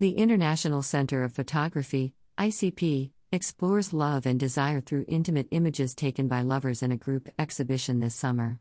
The International Center of Photography, ICP, explores love and desire through intimate images taken by lovers in a group exhibition this summer.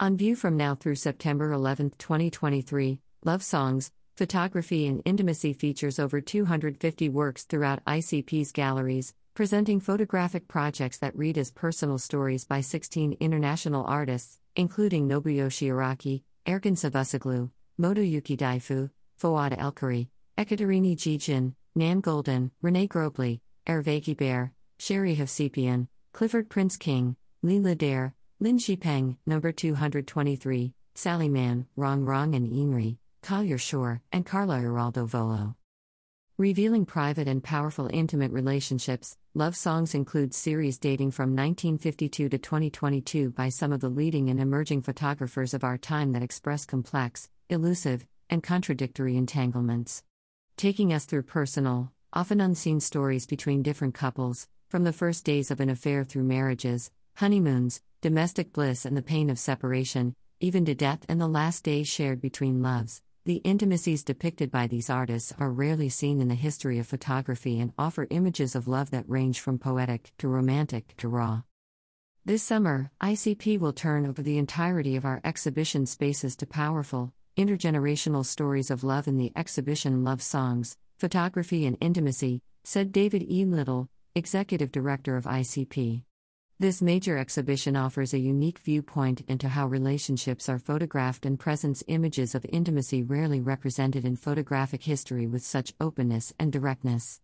On view from now through September 11, 2023, Love Songs, Photography and Intimacy features over 250 works throughout ICP's galleries, presenting photographic projects that read as personal stories by 16 international artists, including Nobuyoshi Araki, Ergin Savusoglu, Motoyuki Daifu, Fouad Elkoury, Ekaterini Jijin, Nan Goldin, Rene Groebli, Hervé Guibert, Sheree Hovsepian, Clifford Prince King, Leigh Ledare, Lin Zhipeng, number 223, Sally Mann, Rong Rong and inri, Collier Schorr, and Karla Hiraldo Voleau. Revealing private and powerful intimate relationships, love songs include series dating from 1952 to 2022 by some of the leading and emerging photographers of our time that express complex, elusive, and contradictory entanglements. Taking us through personal, often unseen stories between different couples, from the first days of an affair through marriages, honeymoons, domestic bliss, and the pain of separation, even to death and the last days shared between loves. The intimacies depicted by these artists are rarely seen in the history of photography and offer images of love that range from poetic to romantic to raw. This summer, ICP will turn over the entirety of our exhibition spaces to powerful, intergenerational stories of love in the exhibition Love Songs, Photography and Intimacy, said David E. Little, Executive Director of ICP. This major exhibition offers a unique viewpoint into how relationships are photographed and presents images of intimacy rarely represented in photographic history with such openness and directness.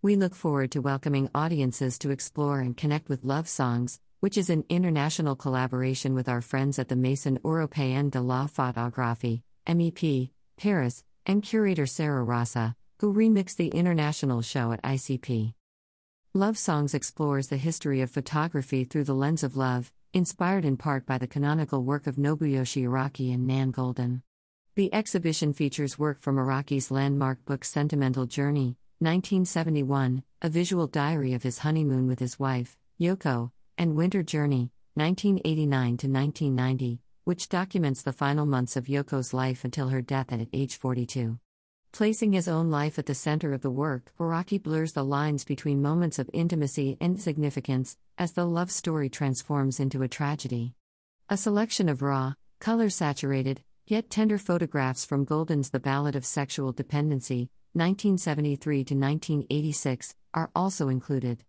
We look forward to welcoming audiences to explore and connect with Love Songs, which is an international collaboration with our friends at the Maison Européenne de la Photographie, MEP, Paris, and curator Sara Raza, who remixed the international show at ICP. Love Songs explores the history of photography through the lens of love, inspired in part by the canonical work of Nobuyoshi Araki and Nan Goldin. The exhibition features work from Araki's landmark book Sentimental Journey, 1971, a visual diary of his honeymoon with his wife, Yoko, and Winter Journey, 1989 to 1990, which documents the final months of Yoko's life until her death at age 42. Placing his own life at the center of the work, Araki blurs the lines between moments of intimacy and significance as the love story transforms into a tragedy. A selection of raw, color saturated, yet tender photographs from Goldin's The Ballad of Sexual Dependency, 1973 to 1986, are also included.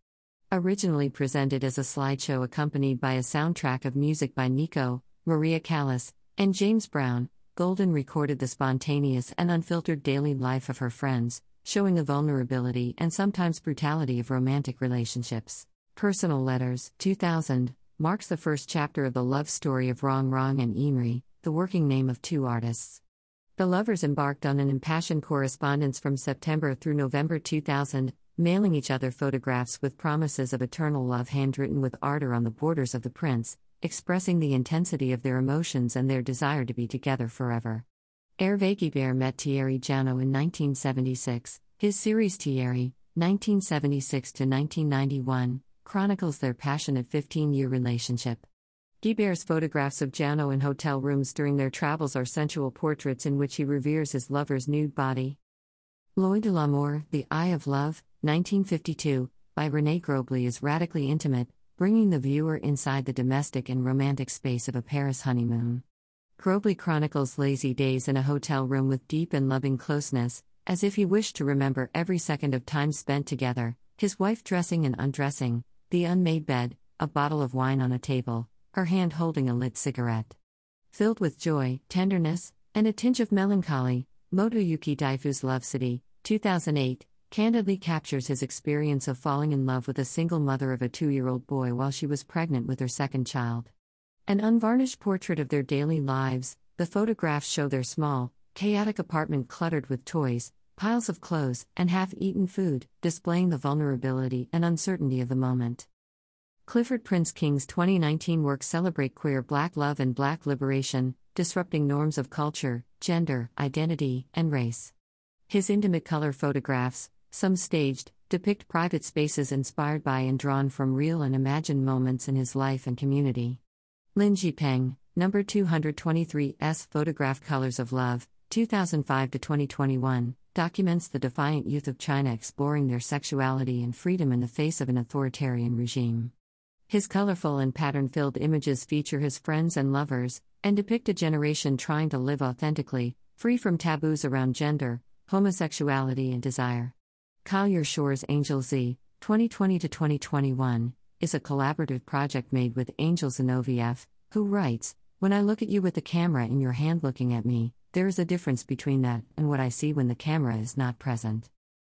Originally presented as a slideshow accompanied by a soundtrack of music by Nico, Maria Callas, and James Brown, Goldin recorded the spontaneous and unfiltered daily life of her friends, showing the vulnerability and sometimes brutality of romantic relationships. Personal Letters, 2000, marks the first chapter of the love story of Rong Rong and inri, the working name of two artists. The lovers embarked on an impassioned correspondence from September through November 2000, mailing each other photographs with promises of eternal love handwritten with ardor on the borders of the prints, expressing the intensity of their emotions and their desire to be together forever. Hervé met Thierry Giano in 1976. His series Thierry, 1976 to 1991, chronicles their passionate 15 year relationship. Guibert's photographs of Giano in hotel rooms during their travels are sensual portraits in which he reveres his lover's nude body. L'Oeil de l'Amour, The Eye of Love, 1952, by Rene Groebli is radically intimate, bringing the viewer inside the domestic and romantic space of a Paris honeymoon. Groebli chronicles lazy days in a hotel room with deep and loving closeness, as if he wished to remember every second of time spent together, his wife dressing and undressing, the unmade bed, a bottle of wine on a table, her hand holding a lit cigarette. Filled with joy, tenderness, and a tinge of melancholy, Motoyuki Daifu's Love City, 2008, candidly captures his experience of falling in love with a single mother of a two year old boy while she was pregnant with her second child. An unvarnished portrait of their daily lives, the photographs show their small, chaotic apartment cluttered with toys, piles of clothes, and half eaten food, displaying the vulnerability and uncertainty of the moment. Clifford Prince King's 2019 work celebrate queer black love and black liberation, disrupting norms of culture, gender, identity, and race. His intimate color photographs, some staged, depict private spaces inspired by and drawn from real and imagined moments in his life and community. Lin Peng, number 223 S. Photograph Colors of Love, 2005 to 2021, documents the defiant youth of China exploring their sexuality and freedom in the face of an authoritarian regime. His colorful and pattern filled images feature his friends and lovers, and depict a generation trying to live authentically, free from taboos around gender, homosexuality, and desire. Collier Schorr's Angel Z, 2020 2021, is a collaborative project made with Angel Zinovieff, who writes When I look at you with the camera in your hand looking at me, there is a difference between that and what I see when the camera is not present.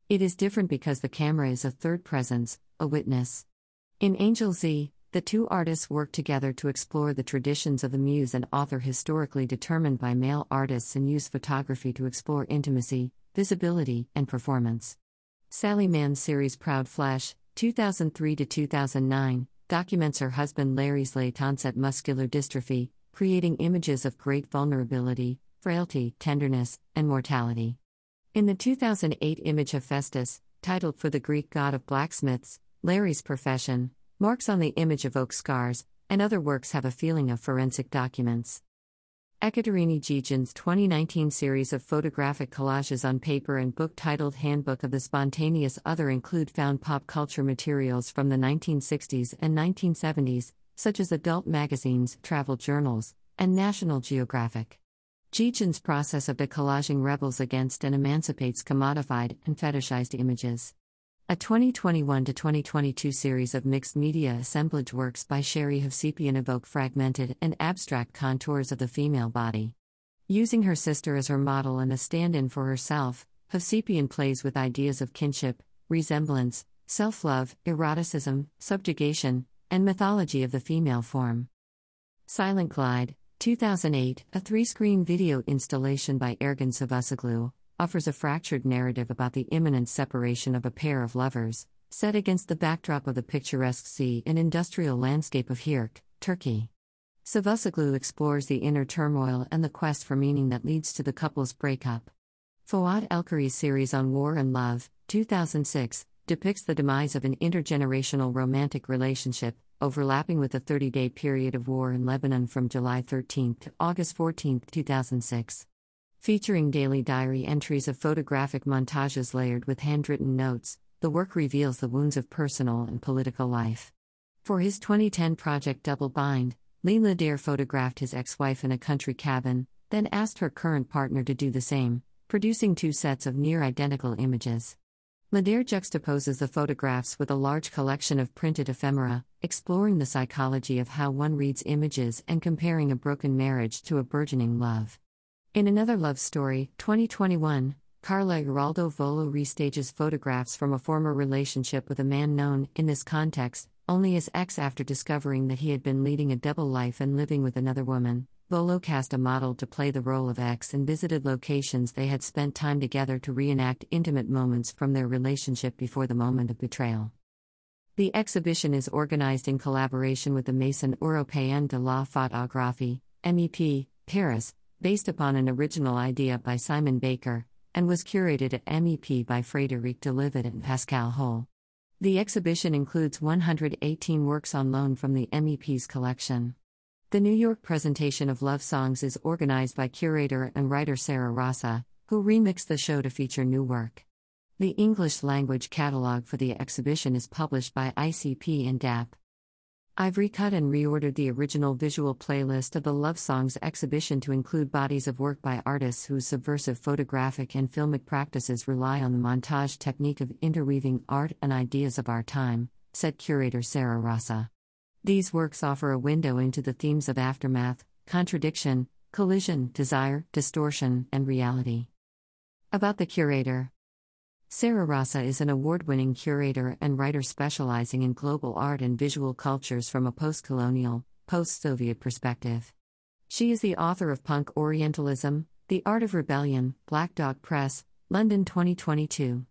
It is different because the camera is a third presence, a witness. In Angel Z, the two artists work together to explore the traditions of the muse and author historically determined by male artists and use photography to explore intimacy, visibility, and performance. Sally Mann's series Proud Flesh, 2003 to 2009, documents her husband Larry's late onset muscular dystrophy, creating images of great vulnerability, frailty, tenderness, and mortality. In the 2008 image Hephaestus, titled For the Greek God of Blacksmiths, Larry's profession, marks on the image evoke scars, and other works have a feeling of forensic documents. Ekaterini Gegisian's 2019 series of photographic collages on paper and book titled Handbook of the Spontaneous Other include found pop culture materials from the 1960s and 1970s, such as adult magazines, travel journals, and National Geographic. Gegisian's process of decollaging rebels against and emancipates commodified and fetishized images. A 2021 to 2022 series of mixed media assemblage works by Sheree Hovsepian evoke fragmented and abstract contours of the female body. Using her sister as her model and a stand in for herself, Hovsepian plays with ideas of kinship, resemblance, self love, eroticism, subjugation, and mythology of the female form. Silent Glide, 2008, a three screen video installation by Ergin Savusoglu, offers a fractured narrative about the imminent separation of a pair of lovers, set against the backdrop of the picturesque sea and industrial landscape of Hirk, Turkey. Savusoglu explores the inner turmoil and the quest for meaning that leads to the couple's breakup. Fouad Elkoury's series on War and Love, 2006, depicts the demise of an intergenerational romantic relationship, overlapping with the 30 day period of war in Lebanon from July 13 to August 14, 2006. Featuring daily diary entries of photographic montages layered with handwritten notes, the work reveals the wounds of personal and political life. For his 2010 project Double Bind, Leigh Ledare photographed his ex wife in a country cabin, then asked her current partner to do the same, producing two sets of near identical images. Ledare juxtaposes the photographs with a large collection of printed ephemera, exploring the psychology of how one reads images and comparing a broken marriage to a burgeoning love. In another love story, 2021, Karla Hiraldo Voleau restages photographs from a former relationship with a man known, in this context, only as ex after discovering that he had been leading a double life and living with another woman. Voleau cast a model to play the role of ex and visited locations they had spent time together to reenact intimate moments from their relationship before the moment of betrayal. The exhibition is organized in collaboration with the Maison Européenne de la Photographie, MEP, Paris, based upon an original idea by Simon Baker, and was curated at MEP by Frédéric Delivet and Pascal Hoël. The exhibition includes 118 works on loan from the MEP's collection. The New York presentation of Love Songs is organized by curator and writer Sara Raza, who remixed the show to feature new work. The English language catalog for the exhibition is published by ICP and DAP. I've recut and reordered the original visual playlist of the Love Songs exhibition to include bodies of work by artists whose subversive photographic and filmic practices rely on the montage technique of interweaving art and ideas of our time, said curator Sara Raza. These works offer a window into the themes of aftermath, contradiction, collision, desire, distortion, and reality. About the curator Sara Raza is an award winning curator and writer specializing in global art and visual cultures from a post colonial, post Soviet perspective. She is the author of Punk Orientalism, The Art of Rebellion, Black Dog Press, London 2022.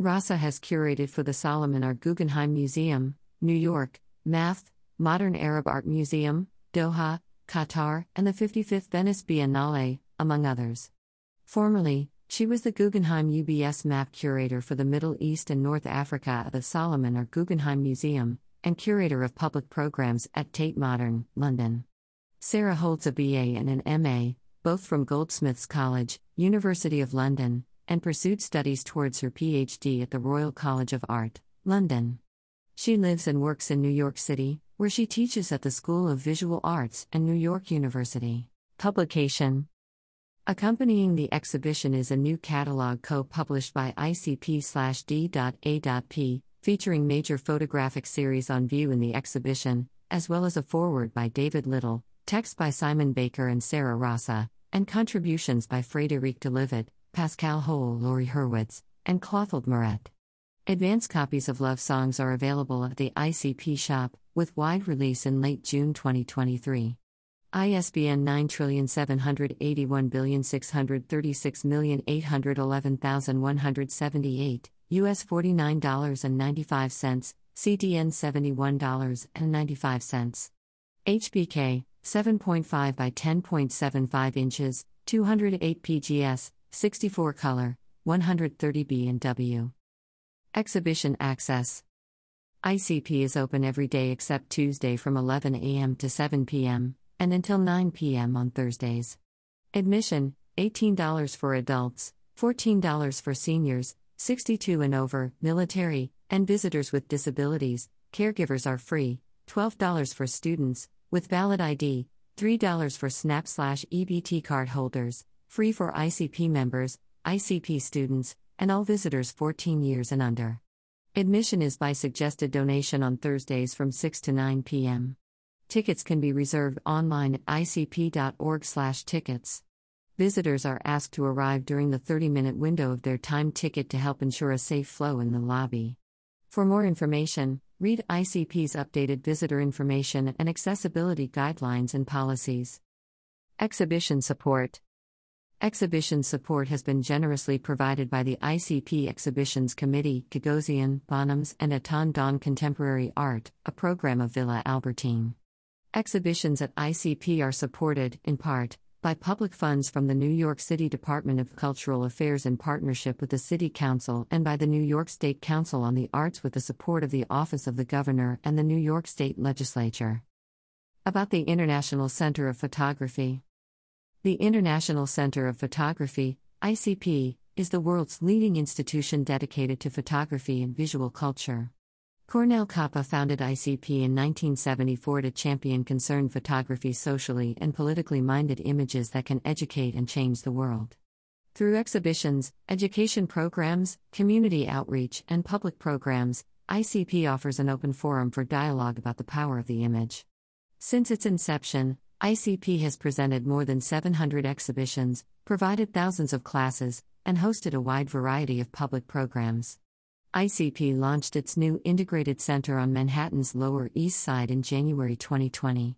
Raza has curated for the Solomon R. Guggenheim Museum, New York, MATH, Modern Arab Art Museum, Doha, Qatar, and the 55th Venice Biennale, among others. Formerly, she was the Guggenheim UBS map curator for the Middle East and North Africa at the Solomon R. Guggenheim Museum, and curator of public programs at Tate Modern, London. Sarah holds a BA and an MA, both from Goldsmiths College, University of London, and pursued studies towards her PhD at the Royal College of Art, London. She lives and works in New York City, where she teaches at the School of Visual Arts and New York University. Publication Accompanying the exhibition is a new catalog co published by ICP D.A.P, featuring major photographic series on view in the exhibition, as well as a foreword by David Little, text by Simon Baker and Sara Raza, and contributions by Frédéric Delivet, Pascal Hoël, Laurie Hurwitz, and Clothilde Moret. Advance copies of Love Songs are available at the ICP shop, with wide release in late June 2023. ISBN 9781636811178, US $49.95, CDN $71.95. HBK, 7.5 by 10.75 inches, 208 PGS, 64 color, 130 B and W. Exhibition access. ICP is open every day except Tuesday from 11 a.m. to 7 p.m and until 9 p.m. on Thursdays. Admission $18 for adults, $14 for seniors, 62 and over, military, and visitors with disabilities. Caregivers are free, $12 for students, with valid ID, $3 for SNAP slash EBT card holders, free for ICP members, ICP students, and all visitors 14 years and under. Admission is by suggested donation on Thursdays from 6 to 9 p.m. Tickets can be reserved online at icp.org/tickets. Visitors are asked to arrive during the 30-minute window of their time ticket to help ensure a safe flow in the lobby. For more information, read ICP's updated visitor information and accessibility guidelines and policies. Exhibition support Exhibition support has been generously provided by the ICP Exhibitions Committee, Gagosian, Bonhams, and Étant donnés Contemporary Art, a program of Villa Albertine. Exhibitions at ICP are supported, in part, by public funds from the New York City Department of Cultural Affairs in partnership with the City Council and by the New York State Council on the Arts with the support of the Office of the Governor and the New York State Legislature. About the International Center of Photography The International Center of Photography, ICP, is the world's leading institution dedicated to photography and visual culture. Cornell Capa founded ICP in 1974 to champion concerned photography socially and politically minded images that can educate and change the world. Through exhibitions, education programs, community outreach, and public programs, ICP offers an open forum for dialogue about the power of the image. Since its inception, ICP has presented more than 700 exhibitions, provided thousands of classes, and hosted a wide variety of public programs. ICP launched its new integrated center on Manhattan's Lower East Side in January 2020.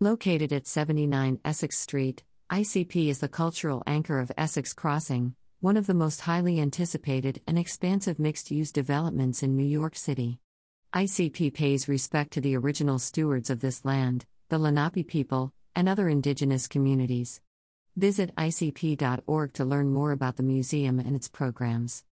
Located at 79 Essex Street, ICP is the cultural anchor of Essex Crossing, one of the most highly anticipated and expansive mixed use developments in New York City. ICP pays respect to the original stewards of this land, the Lenape people, and other indigenous communities. Visit icp.org to learn more about the museum and its programs.